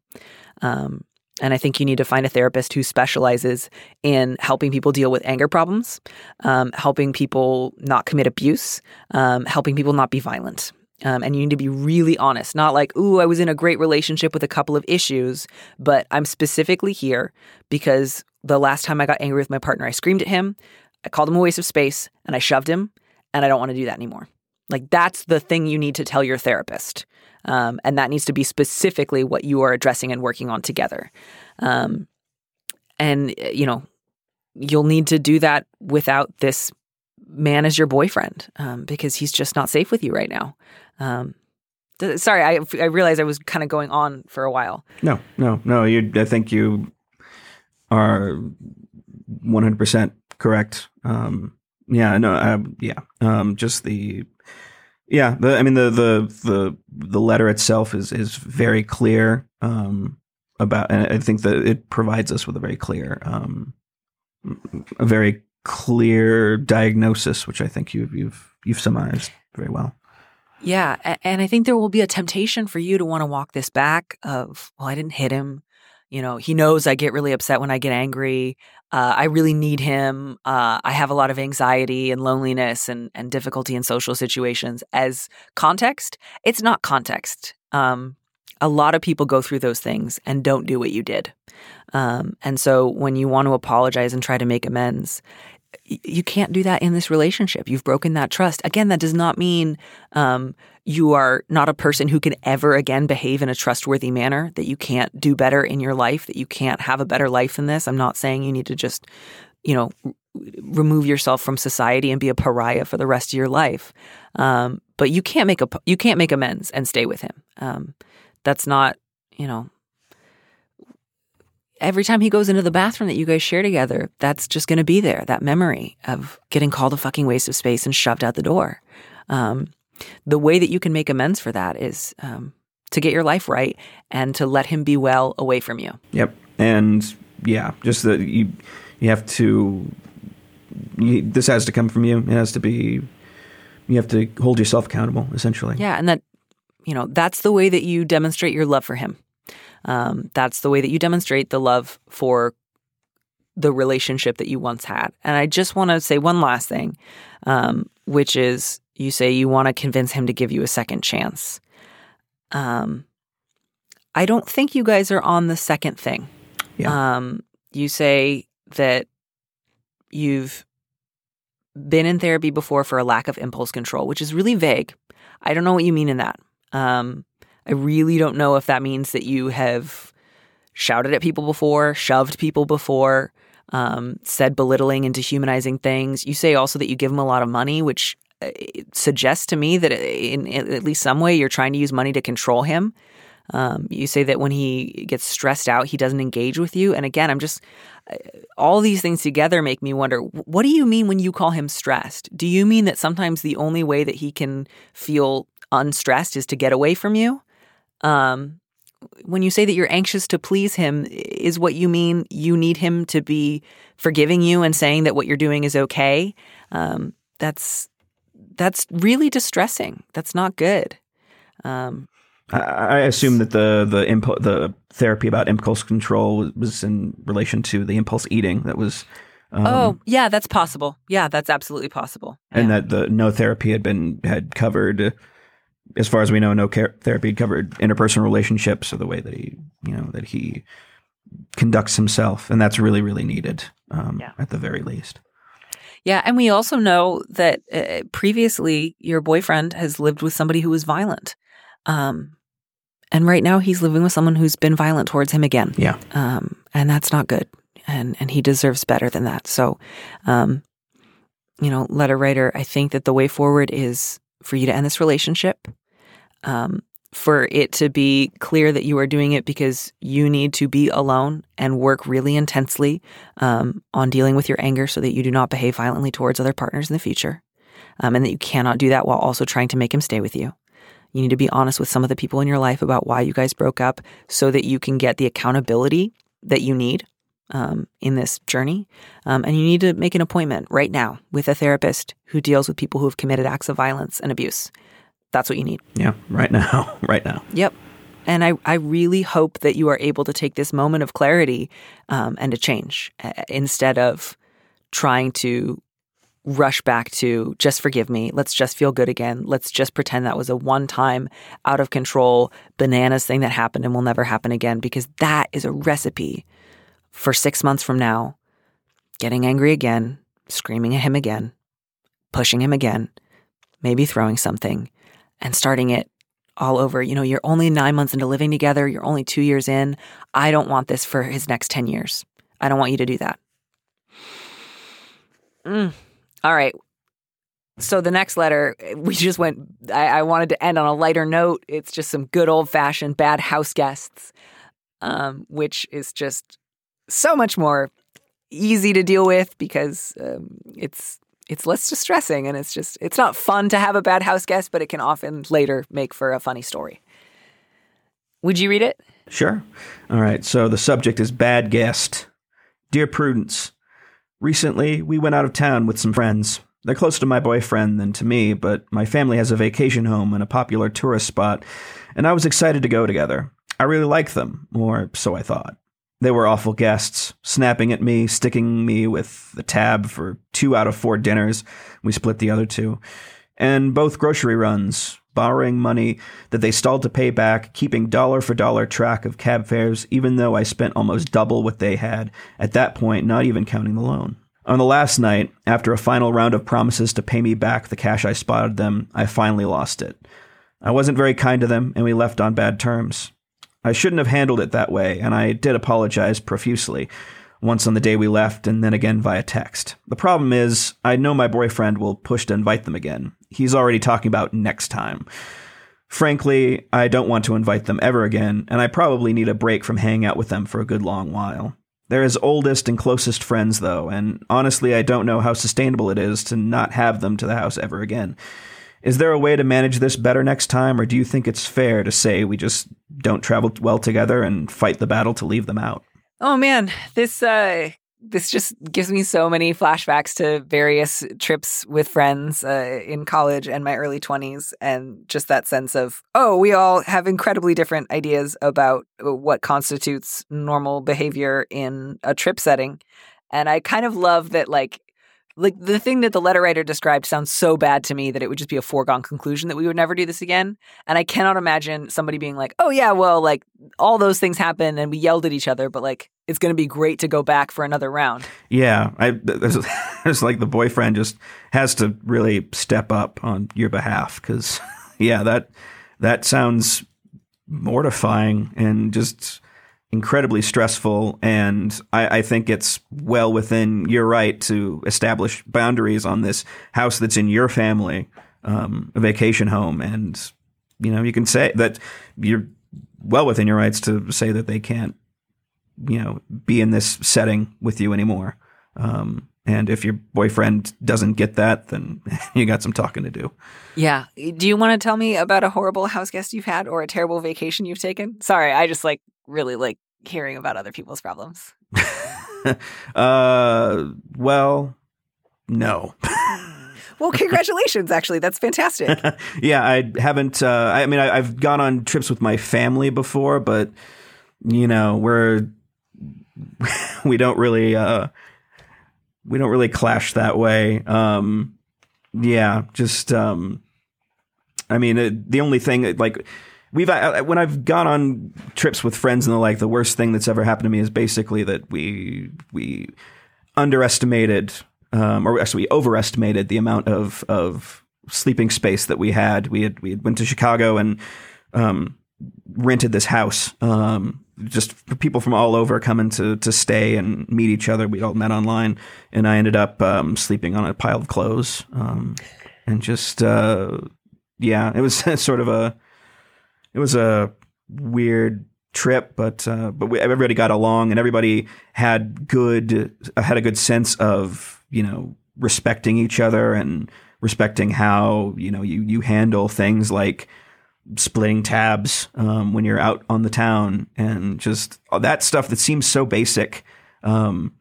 Um, and I think you need to find a therapist who specializes in helping people deal with anger problems, um, helping people not commit abuse, um, helping people not be violent. Um, and you need to be really honest, not like, ooh, I was in a great relationship with a couple of issues, but I'm specifically here because the last time I got angry with my partner, I screamed at him, I called him a waste of space, and I shoved him, and I don't want to do that anymore. Like, that's the thing you need to tell your therapist. Um, and that needs to be specifically what you are addressing and working on together. Um, and, you know, you'll need to do that without this man as your boyfriend um, because he's just not safe with you right now. Um, sorry, I, I realized I was kind of going on for a while. No, no, no. You, I think you are 100% correct. Um, yeah, no, uh, yeah. Um, just the Yeah, the, I mean the the the the letter itself is is very clear um, about, and I think that it provides us with a very clear, um, a very clear diagnosis, which I think you've you've you've summarized very well. Yeah, and I think there will be a temptation for you to want to walk this back of, well, I didn't hit him. You know, he knows I get really upset when I get angry. Uh, I really need him. Uh, I have a lot of anxiety and loneliness and, and difficulty in social situations. As context, it's not context. Um, a lot of people go through those things and don't do what you did. Um, and so when you want to apologize and try to make amends, you can't do that in this relationship. You've broken that trust. Again, that does not mean um, you are not a person who can ever again behave in a trustworthy manner, that you can't do better in your life, that you can't have a better life than this. I'm not saying you need to just, you know, remove yourself from society and be a pariah for the rest of your life. Um, but you can't make a you can't make amends and stay with him. Um, that's not, you know, every time he goes into the bathroom that you guys share together, that's just going to be there. That memory of getting called a fucking waste of space and shoved out the door. Um, the way that you can make amends for that is um, to get your life right and to let him be well away from you. Yep, and yeah, just that you you have to. You, this has to come from you. It has to be. You have to hold yourself accountable, essentially. Yeah, and that you know that's the way that you demonstrate your love for him um, that's the way that you demonstrate the love for the relationship that you once had. And I just want to say one last thing, um, which is you say you want to convince him to give you a second chance. Um, I don't think you guys are on the second thing. Yeah. Um, you say that you've been in therapy before for a lack of impulse control, which is really vague. I don't know what you mean in that. Um, I really don't know if that means that you have shouted at people before, shoved people before, um, said belittling and dehumanizing things. You say also that you give them a lot of money, which uh, suggests to me that in, in, at least some way you're trying to use money to control him. Um, you say that when he gets stressed out, he doesn't engage with you. And again, I'm just, uh, all these things together make me wonder what do you mean when you call him stressed? Do you mean that sometimes the only way that he can feel unstressed is to get away from you? Um, when you say that you're anxious to please him, is what you mean you need him to be forgiving you and saying that what you're doing is okay? Um, that's that's really distressing. That's not good. Um, I, I assume that the the impo- the therapy about impulse control was in relation to the impulse eating that was. Um, oh yeah, that's possible. Yeah, that's absolutely possible. And yeah. that the no therapy had been had covered as far as we know, no care, therapy covered interpersonal relationships or the way that he, you know, that he conducts himself, and that's really, really needed um, yeah. at the very least. Yeah, and we also know that uh, previously your boyfriend has lived with somebody who was violent, um, and right now he's living with someone who's been violent towards him again. Yeah, um, and that's not good, and and he deserves better than that. So, um, you know, letter writer, I think that the way forward is for you to end this relationship, um, for it to be clear that you are doing it because you need to be alone and work really intensely um, on dealing with your anger so that you do not behave violently towards other partners in the future. Um, and that you cannot do that while also trying to make him stay with you. You need to be honest with some of the people in your life about why you guys broke up so that you can get the accountability that you need um, in this journey. Um, and you need to make an appointment right now with a therapist who deals with people who have committed acts of violence and abuse. That's what you need. Yeah, right now. right now. Yep. And I, I really hope that you are able to take this moment of clarity um, and to change uh, instead of trying to rush back to just forgive me. Let's just feel good again. Let's just pretend that was a one time, out of control, bananas thing that happened and will never happen again because that is a recipe for six months from now, getting angry again, screaming at him again, pushing him again, maybe throwing something, and starting it all over. You know, you're only nine months into living together, you're only two years in. I don't want this for his next 10 years. I don't want you to do that. Mm. All right. So the next letter, we just went, I, I, wanted to end on a lighter note. It's just some good old fashioned bad house guests, um, which is just so much more easy to deal with because um, it's it's less distressing and it's just it's not fun to have a bad house guest, but it can often later make for a funny story. Would you read it? Sure. All right. So the subject is bad guest. Dear Prudence, recently we went out of town with some friends. They're closer to my boyfriend than to me, but my family has a vacation home and a popular tourist spot, and I was excited to go together. I really liked them, or so I thought. They were awful guests, snapping at me, sticking me with the tab for two out of four dinners. We split the other two. And both grocery runs, borrowing money that they stalled to pay back, keeping dollar for dollar track of cab fares, even though I spent almost double what they had, at that point, not even counting the loan. On the last night, after a final round of promises to pay me back the cash I spotted them, I finally lost it. I wasn't very kind to them, and we left on bad terms. I shouldn't have handled it that way, and I did apologize profusely, once on the day we left and then again via text. The problem is, I know my boyfriend will push to invite them again. He's already talking about next time. Frankly, I don't want to invite them ever again, and I probably need a break from hanging out with them for a good long while. They're his oldest and closest friends, though, and honestly, I don't know how sustainable it is to not have them to the house ever again. Is there a way to manage this better next time, or do you think it's fair to say we just don't travel well together and fight the battle to leave them out? Oh man, this uh this just gives me so many flashbacks to various trips with friends uh, in college and my early 20s and just that sense of oh we all have incredibly different ideas about what constitutes normal behavior in a trip setting and i kind of love that like like the thing that the letter writer described sounds so bad to me that it would just be a foregone conclusion that we would never do this again. And I cannot imagine somebody being like, "Oh yeah, well, like all those things happened and we yelled at each other, but like it's going to be great to go back for another round." Yeah, I there's like the boyfriend just has to really step up on your behalf because yeah, that that sounds mortifying and just incredibly stressful. And I, I, think it's well within your right to establish boundaries on this house that's in your family, um, a vacation home. And, you know, you can say that you're well within your rights to say that they can't, you know, be in this setting with you anymore. Um, and if your boyfriend doesn't get that, then you got some talking to do. Yeah. Do you want to tell me about a horrible house guest you've had or a terrible vacation you've taken? Sorry, I just like really like hearing about other people's problems. uh, well, no. well, congratulations! Actually, that's fantastic. yeah, I haven't. Uh, I mean, I, have gone on trips with my family before, but you know, we're we don't really uh, we don't really clash that way. Um, yeah, just um, I mean, it, the only thing like we've I, when I've gone on trips with friends and the like, the worst thing that's ever happened to me is basically that we we underestimated, um, or actually we overestimated the amount of of sleeping space that we had. We had we had went to Chicago and um, rented this house. Um, just people from all over coming to to stay and meet each other. We all met online, and I ended up um, sleeping on a pile of clothes, um, and just uh, yeah, it was sort of a it was a weird trip, but uh, but we, everybody got along and everybody had good uh, had a good sense of you know respecting each other and respecting how you know you you handle things like splitting tabs um, when you're out on the town and just that stuff that seems so basic. Um,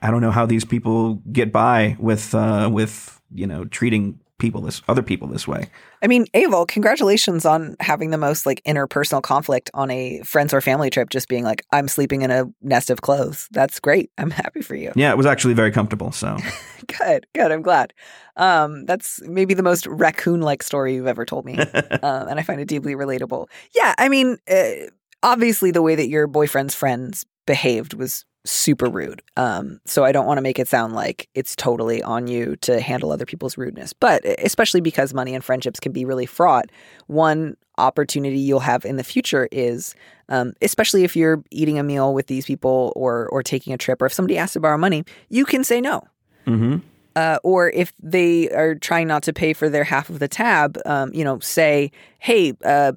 I don't know how these people get by with uh, with you know treating people this other people this way. I mean, Avel, congratulations on having the most like interpersonal conflict on a friends or family trip. Just being like, I'm sleeping in a nest of clothes. That's great. I'm happy for you. Yeah, it was actually very comfortable. So good, good. I'm glad. Um, that's maybe the most raccoon-like story you've ever told me, um, and I find it deeply relatable. Yeah, I mean, uh, obviously, the way that your boyfriend's friends behaved was super rude. Um, so I don't want to make it sound like it's totally on you to handle other people's rudeness. But especially because money and friendships can be really fraught, one opportunity you'll have in the future is, um, especially if you're eating a meal with these people or or taking a trip, or if somebody asks to borrow money, you can say no. Mm-hmm. Uh, or if they are trying not to pay for their half of the tab, um, you know, say, "Hey, uh,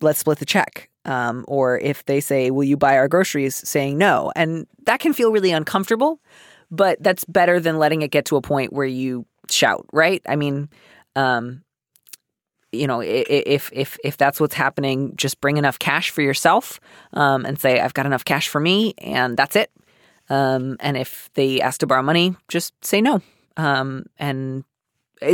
let's split the check." Um, or if they say, Will you buy our groceries? saying no. And that can feel really uncomfortable. but that's better than letting it get to a point where you shout, right? I mean, um, you know, if if if that's what's happening, just bring enough cash for yourself um, and say, "I've got enough cash for me," and that's it. Um, and if they ask to borrow money, just say no. Um, and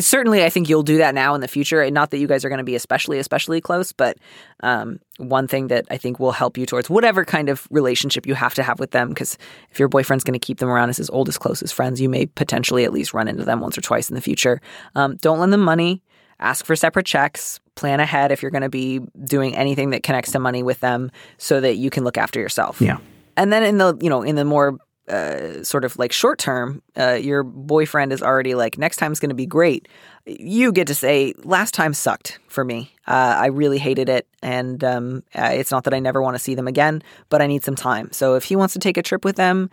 certainly, I think you'll do that now in the future. And not that you guys are going to be especially, especially close, but um, one thing that I think will help you towards whatever kind of relationship you have to have with them, because if your boyfriend's going to keep them around as his oldest, closest friends, you may potentially at least run into them once or twice in the future. Um, don't lend them money. Ask for separate checks. Plan ahead if you're going to be doing anything that connects to money with them, so that you can look after yourself. Yeah. And then in the you know in the more uh, sort of like short term, uh, your boyfriend is already like, next time's going to be great. You get to say, last time sucked for me. Uh, I really hated it. And um, uh, it's not that I never want to see them again, but I need some time. So if he wants to take a trip with them,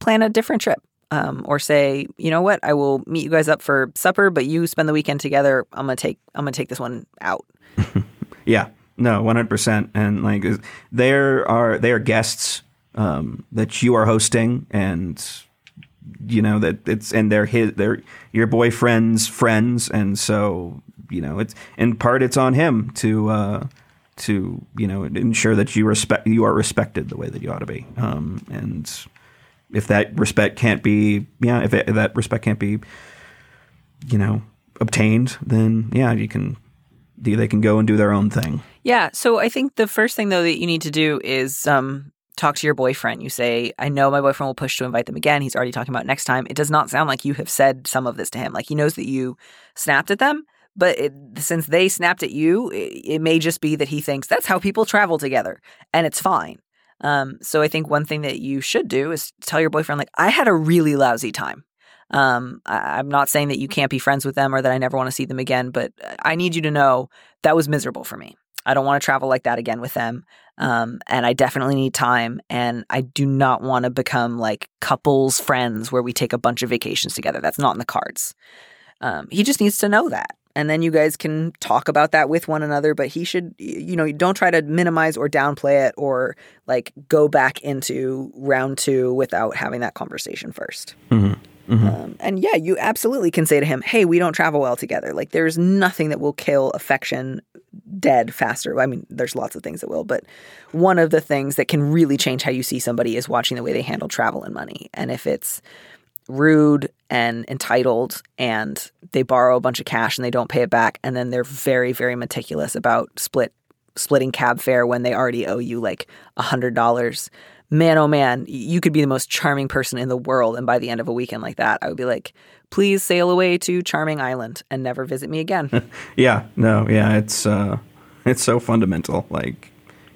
plan a different trip. Um, or say, you know what, I will meet you guys up for supper, but you spend the weekend together. I'm gonna take I'm gonna take this one out. yeah, no, one hundred percent. And like, there are they are guests um, that you are hosting, and you know that it's and they're his they're your boyfriend's friends, and so you know it's in part it's on him to uh, to you know ensure that you respect you are respected the way that you ought to be, um, and if that respect can't be yeah if, it, if that respect can't be you know obtained, then yeah you can they can go and do their own thing. Yeah. So I think the first thing though that you need to do is um, talk to your boyfriend. You say, I know my boyfriend will push to invite them again. He's already talking about next time. It does not sound like you have said some of this to him. Like he knows that you snapped at them, but it, since they snapped at you, it, it, may just be that he thinks that's how people travel together and it's fine. Um, so I think one thing that you should do is tell your boyfriend, like, I had a really lousy time. Um, I, I'm not saying that you can't be friends with them or that I never want to see them again, but I need you to know that was miserable for me. I don't want to travel like that again with them. Um, and I definitely need time. And I do not want to become like couples friends where we take a bunch of vacations together. That's not in the cards. Um, he just needs to know that. And then you guys can talk about that with one another. But he should, you know, don't try to minimize or downplay it or like go back into round two without having that conversation 1st mm-hmm. Mm-hmm. Um, and yeah, you absolutely can say to him, "Hey, we don't travel well together. Like, there's nothing that will kill affection dead faster. I mean, there's lots of things that will, but one of the things that can really change how you see somebody is watching the way they handle travel and money. And if it's rude and entitled and they borrow a bunch of cash and they don't pay it back and then they're very very meticulous about split splitting cab fare when they already owe you like a hundred dollars man, oh man, you could be the most charming person in the world. And by the end of a weekend like that, I would be like, please sail away to Charming Island and never visit me again. yeah, no, yeah, it's uh, it's so fundamental. Like,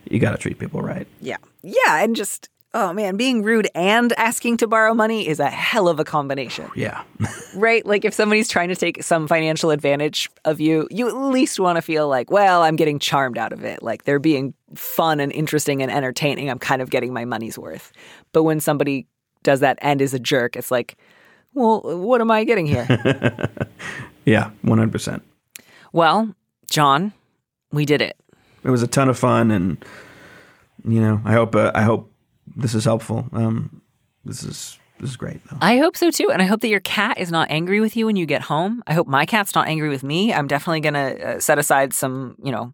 you got to treat people right. Yeah, yeah, and just oh man, being rude and asking to borrow money is a hell of a combination. Yeah. right? Like if somebody's trying to take some financial advantage of you, you at least want to feel like, well, I'm getting charmed out of it. Like they're being fun and interesting and entertaining. I'm kind of getting my money's worth. But when somebody does that and is a jerk, it's like, well, what am I getting here? yeah, 100%. Well, John, we did it. It was a ton of fun and you know, I hope uh, I hope this is helpful. Um, this is this is great. Though. I hope so too, and I hope that your cat is not angry with you when you get home. I hope my cat's not angry with me. I'm definitely gonna uh, set aside some, you know,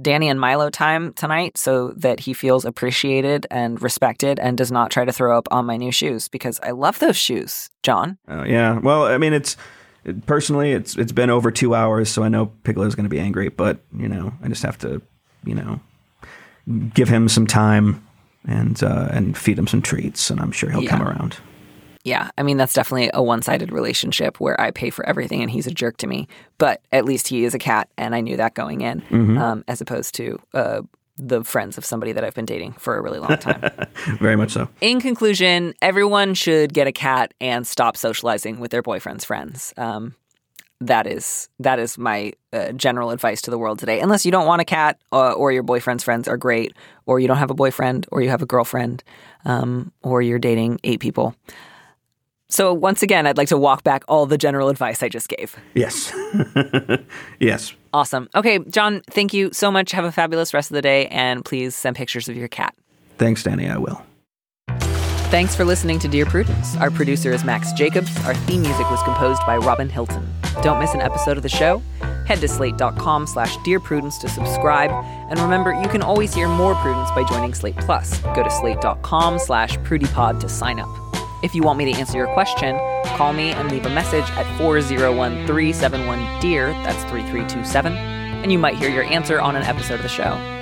Danny and Milo time tonight so that he feels appreciated and respected and does not try to throw up on my new shoes because I love those shoes, John. Uh, yeah. Well, I mean, it's personally, it's it's been over two hours, so I know Piglet is going to be angry, but you know, I just have to, you know, give him some time and uh, and feed him some treats, and I'm sure he'll yeah. come around. Yeah, I mean that's definitely a one-sided relationship where I pay for everything and he's a jerk to me. But at least he is a cat, and I knew that going in, mm-hmm. um, as opposed to uh, the friends of somebody that I've been dating for a really long time. Very much so. In conclusion, everyone should get a cat and stop socializing with their boyfriend's friends. Um, that is that is my uh, general advice to the world today. Unless you don't want a cat, uh, or your boyfriend's friends are great, or you don't have a boyfriend, or you have a girlfriend, um, or you're dating eight people. So once again, I'd like to walk back all the general advice I just gave. Yes. yes. Awesome. Okay, John, thank you so much. Have a fabulous rest of the day, and please send pictures of your cat. Thanks, Danny. I will. Thanks for listening to Dear Prudence. Our producer is Max Jacobs. Our theme music was composed by Robin Hilton. Don't miss an episode of the show. Head to slate.com slash Dear Prudence to subscribe. And remember, you can always hear more Prudence by joining Slate Plus. Go to slate.com slash prudiepod to sign up. If you want me to answer your question, call me and leave a message at 401 371 DEAR, that's 3327, and you might hear your answer on an episode of the show.